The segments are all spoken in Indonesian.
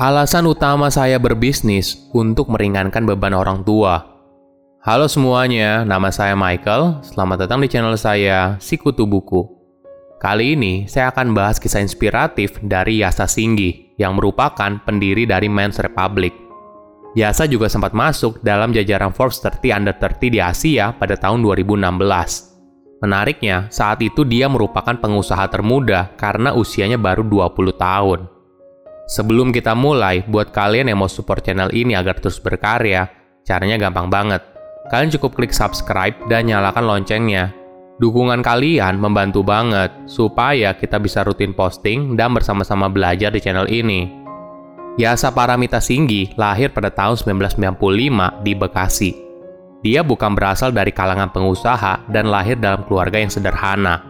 Alasan utama saya berbisnis untuk meringankan beban orang tua. Halo semuanya, nama saya Michael. Selamat datang di channel saya, Sikutu Buku. Kali ini saya akan bahas kisah inspiratif dari Yasa Singgi yang merupakan pendiri dari Men's Republic. Yasa juga sempat masuk dalam jajaran Forbes 30 Under 30 di Asia pada tahun 2016. Menariknya, saat itu dia merupakan pengusaha termuda karena usianya baru 20 tahun. Sebelum kita mulai, buat kalian yang mau support channel ini agar terus berkarya, caranya gampang banget. Kalian cukup klik subscribe dan nyalakan loncengnya. Dukungan kalian membantu banget supaya kita bisa rutin posting dan bersama-sama belajar di channel ini. Yasa Paramita Singgi lahir pada tahun 1995 di Bekasi. Dia bukan berasal dari kalangan pengusaha dan lahir dalam keluarga yang sederhana.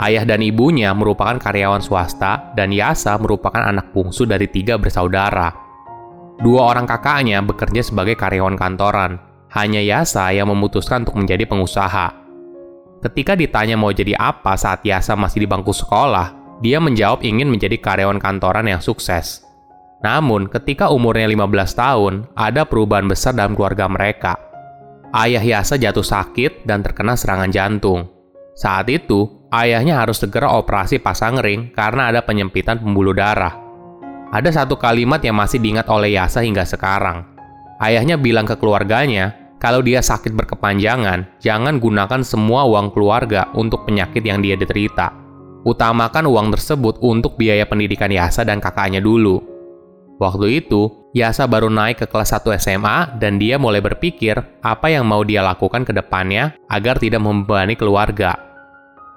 Ayah dan ibunya merupakan karyawan swasta dan Yasa merupakan anak bungsu dari tiga bersaudara. Dua orang kakaknya bekerja sebagai karyawan kantoran. Hanya Yasa yang memutuskan untuk menjadi pengusaha. Ketika ditanya mau jadi apa saat Yasa masih di bangku sekolah, dia menjawab ingin menjadi karyawan kantoran yang sukses. Namun, ketika umurnya 15 tahun, ada perubahan besar dalam keluarga mereka. Ayah Yasa jatuh sakit dan terkena serangan jantung. Saat itu, ayahnya harus segera operasi pasang ring karena ada penyempitan pembuluh darah. Ada satu kalimat yang masih diingat oleh Yasa hingga sekarang. Ayahnya bilang ke keluarganya, kalau dia sakit berkepanjangan, jangan gunakan semua uang keluarga untuk penyakit yang dia derita. Utamakan uang tersebut untuk biaya pendidikan Yasa dan kakaknya dulu. Waktu itu, Yasa baru naik ke kelas 1 SMA dan dia mulai berpikir apa yang mau dia lakukan ke depannya agar tidak membebani keluarga.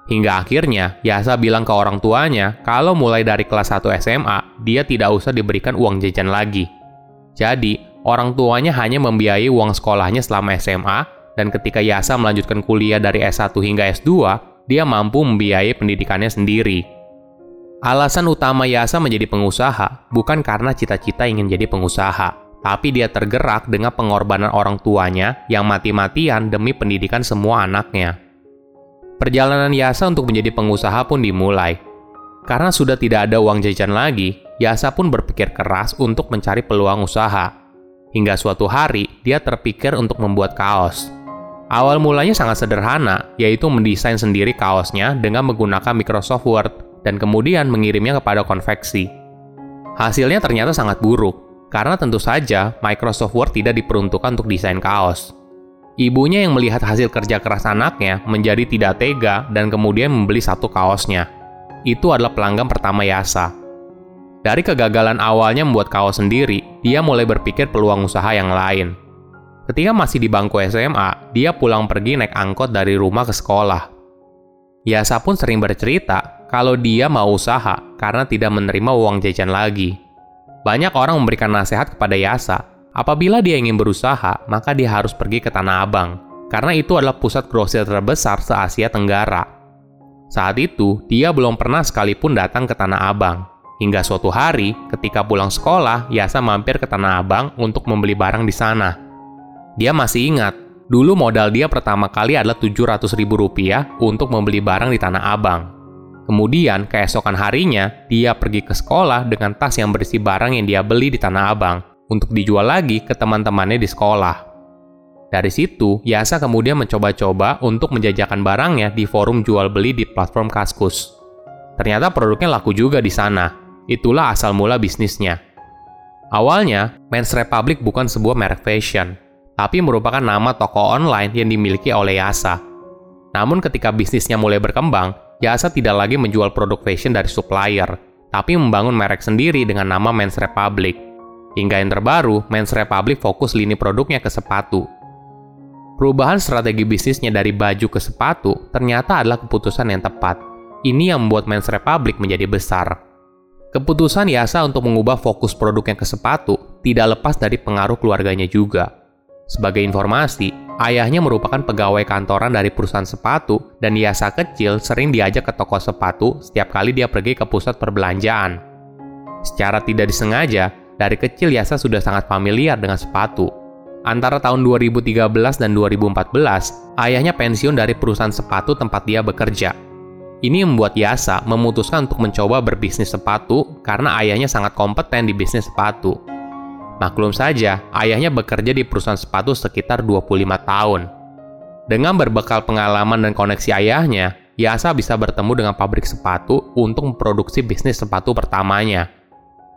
Hingga akhirnya, Yasa bilang ke orang tuanya kalau mulai dari kelas 1 SMA, dia tidak usah diberikan uang jajan lagi. Jadi, orang tuanya hanya membiayai uang sekolahnya selama SMA, dan ketika Yasa melanjutkan kuliah dari S1 hingga S2, dia mampu membiayai pendidikannya sendiri. Alasan utama Yasa menjadi pengusaha bukan karena cita-cita ingin jadi pengusaha, tapi dia tergerak dengan pengorbanan orang tuanya yang mati-matian demi pendidikan semua anaknya. Perjalanan Yasa untuk menjadi pengusaha pun dimulai. Karena sudah tidak ada uang jajan lagi, Yasa pun berpikir keras untuk mencari peluang usaha. Hingga suatu hari, dia terpikir untuk membuat kaos. Awal mulanya sangat sederhana, yaitu mendesain sendiri kaosnya dengan menggunakan Microsoft Word dan kemudian mengirimnya kepada konveksi. Hasilnya ternyata sangat buruk, karena tentu saja Microsoft Word tidak diperuntukkan untuk desain kaos. Ibunya yang melihat hasil kerja keras anaknya menjadi tidak tega dan kemudian membeli satu kaosnya. Itu adalah pelanggan pertama Yasa. Dari kegagalan awalnya membuat kaos sendiri, dia mulai berpikir peluang usaha yang lain. Ketika masih di bangku SMA, dia pulang pergi naik angkot dari rumah ke sekolah. Yasa pun sering bercerita kalau dia mau usaha karena tidak menerima uang jajan lagi. Banyak orang memberikan nasihat kepada Yasa Apabila dia ingin berusaha, maka dia harus pergi ke Tanah Abang, karena itu adalah pusat grosir terbesar se-Asia Tenggara. Saat itu, dia belum pernah sekalipun datang ke Tanah Abang. Hingga suatu hari, ketika pulang sekolah, Yasa mampir ke Tanah Abang untuk membeli barang di sana. Dia masih ingat, dulu modal dia pertama kali adalah 700 ribu untuk membeli barang di Tanah Abang. Kemudian, keesokan harinya, dia pergi ke sekolah dengan tas yang berisi barang yang dia beli di Tanah Abang untuk dijual lagi ke teman-temannya di sekolah. Dari situ, Yasa kemudian mencoba-coba untuk menjajakan barangnya di forum jual beli di platform Kaskus. Ternyata produknya laku juga di sana. Itulah asal mula bisnisnya. Awalnya, Men's Republic bukan sebuah merek fashion, tapi merupakan nama toko online yang dimiliki oleh Yasa. Namun ketika bisnisnya mulai berkembang, Yasa tidak lagi menjual produk fashion dari supplier, tapi membangun merek sendiri dengan nama Men's Republic. Hingga yang terbaru, Men's Republic fokus lini produknya ke sepatu. Perubahan strategi bisnisnya dari baju ke sepatu ternyata adalah keputusan yang tepat. Ini yang membuat Men's Republic menjadi besar. Keputusan Yasa untuk mengubah fokus produknya ke sepatu tidak lepas dari pengaruh keluarganya juga. Sebagai informasi, ayahnya merupakan pegawai kantoran dari perusahaan sepatu dan Yasa kecil sering diajak ke toko sepatu setiap kali dia pergi ke pusat perbelanjaan. Secara tidak disengaja, dari kecil Yasa sudah sangat familiar dengan sepatu. Antara tahun 2013 dan 2014, ayahnya pensiun dari perusahaan sepatu tempat dia bekerja. Ini membuat Yasa memutuskan untuk mencoba berbisnis sepatu karena ayahnya sangat kompeten di bisnis sepatu. Maklum saja, ayahnya bekerja di perusahaan sepatu sekitar 25 tahun. Dengan berbekal pengalaman dan koneksi ayahnya, Yasa bisa bertemu dengan pabrik sepatu untuk memproduksi bisnis sepatu pertamanya.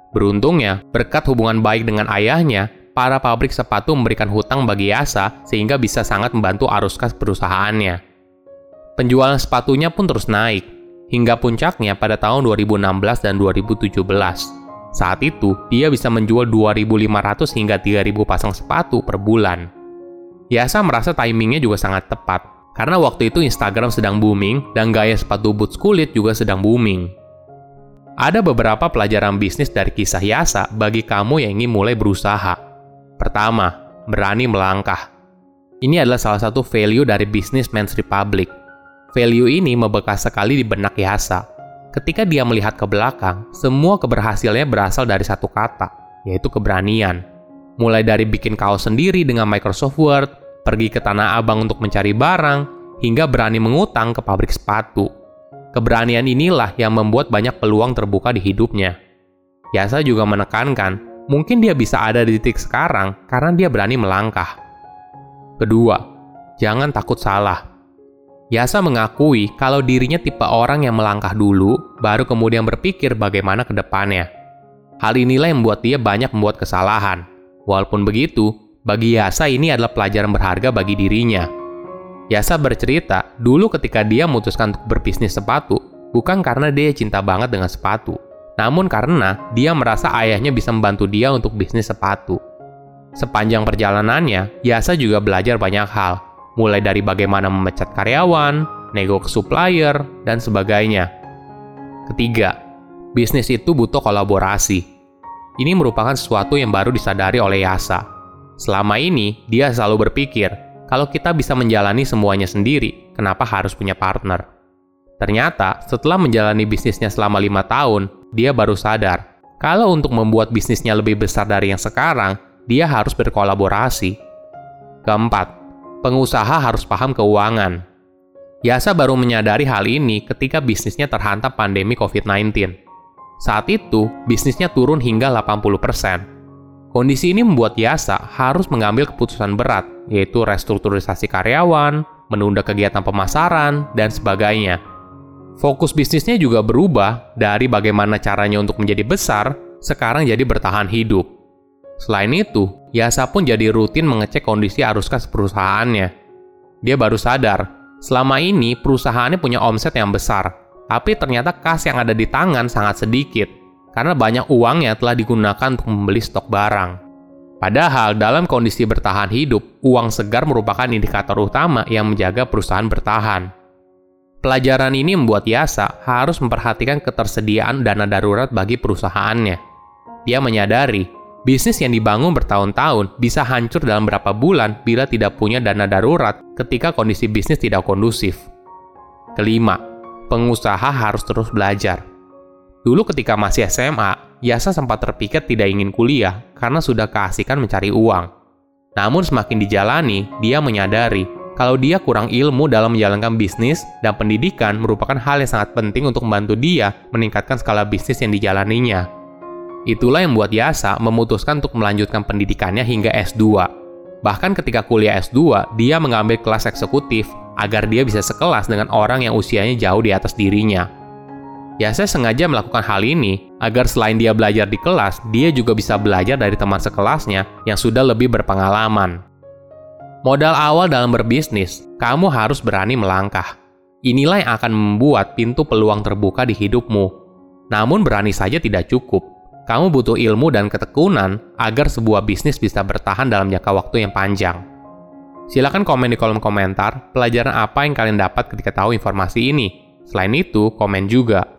Beruntungnya, berkat hubungan baik dengan ayahnya, para pabrik sepatu memberikan hutang bagi Yasa sehingga bisa sangat membantu arus kas perusahaannya. Penjualan sepatunya pun terus naik, hingga puncaknya pada tahun 2016 dan 2017. Saat itu, dia bisa menjual 2.500 hingga 3.000 pasang sepatu per bulan. Yasa merasa timingnya juga sangat tepat, karena waktu itu Instagram sedang booming dan gaya sepatu boots kulit juga sedang booming. Ada beberapa pelajaran bisnis dari kisah Yasa bagi kamu yang ingin mulai berusaha. Pertama, berani melangkah. Ini adalah salah satu value dari bisnis Men's Republic. Value ini membekas sekali di benak Yasa. Ketika dia melihat ke belakang, semua keberhasilannya berasal dari satu kata, yaitu keberanian. Mulai dari bikin kaos sendiri dengan Microsoft Word, pergi ke Tanah Abang untuk mencari barang, hingga berani mengutang ke pabrik sepatu. Keberanian inilah yang membuat banyak peluang terbuka di hidupnya. Yasa juga menekankan, mungkin dia bisa ada di titik sekarang karena dia berani melangkah. Kedua, jangan takut salah. Yasa mengakui kalau dirinya tipe orang yang melangkah dulu, baru kemudian berpikir bagaimana ke depannya. Hal inilah yang membuat dia banyak membuat kesalahan. Walaupun begitu, bagi Yasa ini adalah pelajaran berharga bagi dirinya. Yasa bercerita, dulu ketika dia memutuskan untuk berbisnis sepatu, bukan karena dia cinta banget dengan sepatu, namun karena dia merasa ayahnya bisa membantu dia untuk bisnis sepatu. Sepanjang perjalanannya, Yasa juga belajar banyak hal, mulai dari bagaimana memecat karyawan, nego ke supplier, dan sebagainya. Ketiga, bisnis itu butuh kolaborasi. Ini merupakan sesuatu yang baru disadari oleh Yasa. Selama ini, dia selalu berpikir, kalau kita bisa menjalani semuanya sendiri, kenapa harus punya partner? Ternyata, setelah menjalani bisnisnya selama lima tahun, dia baru sadar, kalau untuk membuat bisnisnya lebih besar dari yang sekarang, dia harus berkolaborasi. Keempat, pengusaha harus paham keuangan. Yasa baru menyadari hal ini ketika bisnisnya terhantam pandemi COVID-19. Saat itu, bisnisnya turun hingga 80%. Kondisi ini membuat Yasa harus mengambil keputusan berat, yaitu restrukturisasi karyawan, menunda kegiatan pemasaran, dan sebagainya. Fokus bisnisnya juga berubah dari bagaimana caranya untuk menjadi besar, sekarang jadi bertahan hidup. Selain itu, Yasa pun jadi rutin mengecek kondisi arus kas perusahaannya. Dia baru sadar, selama ini perusahaannya punya omset yang besar, tapi ternyata kas yang ada di tangan sangat sedikit, karena banyak uang yang telah digunakan untuk membeli stok barang. Padahal dalam kondisi bertahan hidup, uang segar merupakan indikator utama yang menjaga perusahaan bertahan. Pelajaran ini membuat Yasa harus memperhatikan ketersediaan dana darurat bagi perusahaannya. Dia menyadari Bisnis yang dibangun bertahun-tahun bisa hancur dalam beberapa bulan bila tidak punya dana darurat ketika kondisi bisnis tidak kondusif. Kelima, pengusaha harus terus belajar. Dulu ketika masih SMA, Yasa sempat terpikir tidak ingin kuliah karena sudah keasikan mencari uang. Namun semakin dijalani, dia menyadari kalau dia kurang ilmu dalam menjalankan bisnis dan pendidikan merupakan hal yang sangat penting untuk membantu dia meningkatkan skala bisnis yang dijalaninya. Itulah yang membuat Yasa memutuskan untuk melanjutkan pendidikannya hingga S2. Bahkan ketika kuliah S2, dia mengambil kelas eksekutif agar dia bisa sekelas dengan orang yang usianya jauh di atas dirinya. Yasa sengaja melakukan hal ini agar selain dia belajar di kelas, dia juga bisa belajar dari teman sekelasnya yang sudah lebih berpengalaman. Modal awal dalam berbisnis, kamu harus berani melangkah. Inilah yang akan membuat pintu peluang terbuka di hidupmu. Namun berani saja tidak cukup kamu butuh ilmu dan ketekunan agar sebuah bisnis bisa bertahan dalam jangka waktu yang panjang. Silahkan komen di kolom komentar pelajaran apa yang kalian dapat ketika tahu informasi ini. Selain itu, komen juga